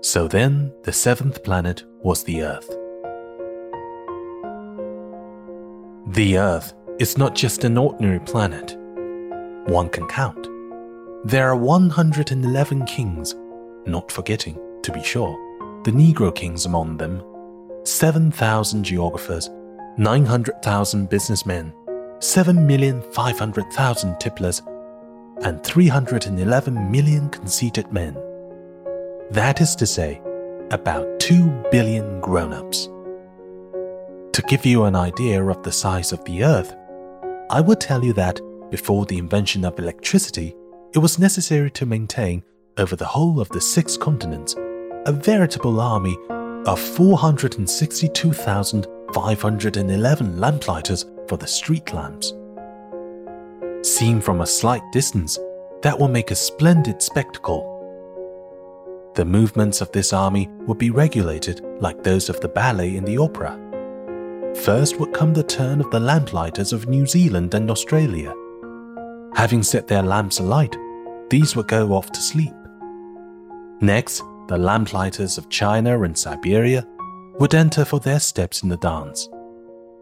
So then, the seventh planet was the Earth. The Earth is not just an ordinary planet. One can count. There are 111 kings, not forgetting, to be sure, the Negro kings among them, 7,000 geographers, 900,000 businessmen, 7,500,000 tipplers, and 311 million conceited men. That is to say, about 2 billion grown ups. To give you an idea of the size of the Earth, I will tell you that before the invention of electricity, it was necessary to maintain over the whole of the six continents a veritable army of 462,511 lamplighters for the street lamps. Seen from a slight distance, that will make a splendid spectacle. The movements of this army would be regulated like those of the ballet in the opera. First would come the turn of the lamplighters of New Zealand and Australia. Having set their lamps alight, these would go off to sleep. Next, the lamplighters of China and Siberia would enter for their steps in the dance,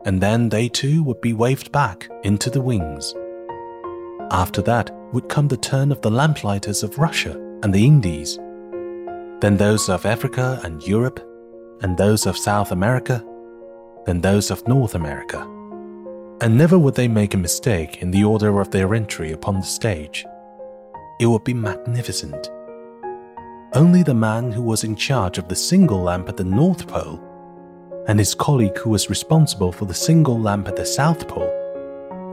and then they too would be waved back into the wings. After that would come the turn of the lamplighters of Russia and the Indies, then those of Africa and Europe, and those of South America, then those of North America. And never would they make a mistake in the order of their entry upon the stage. It would be magnificent. Only the man who was in charge of the single lamp at the North Pole and his colleague who was responsible for the single lamp at the South Pole,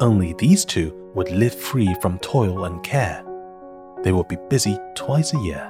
only these two would live free from toil and care. They would be busy twice a year.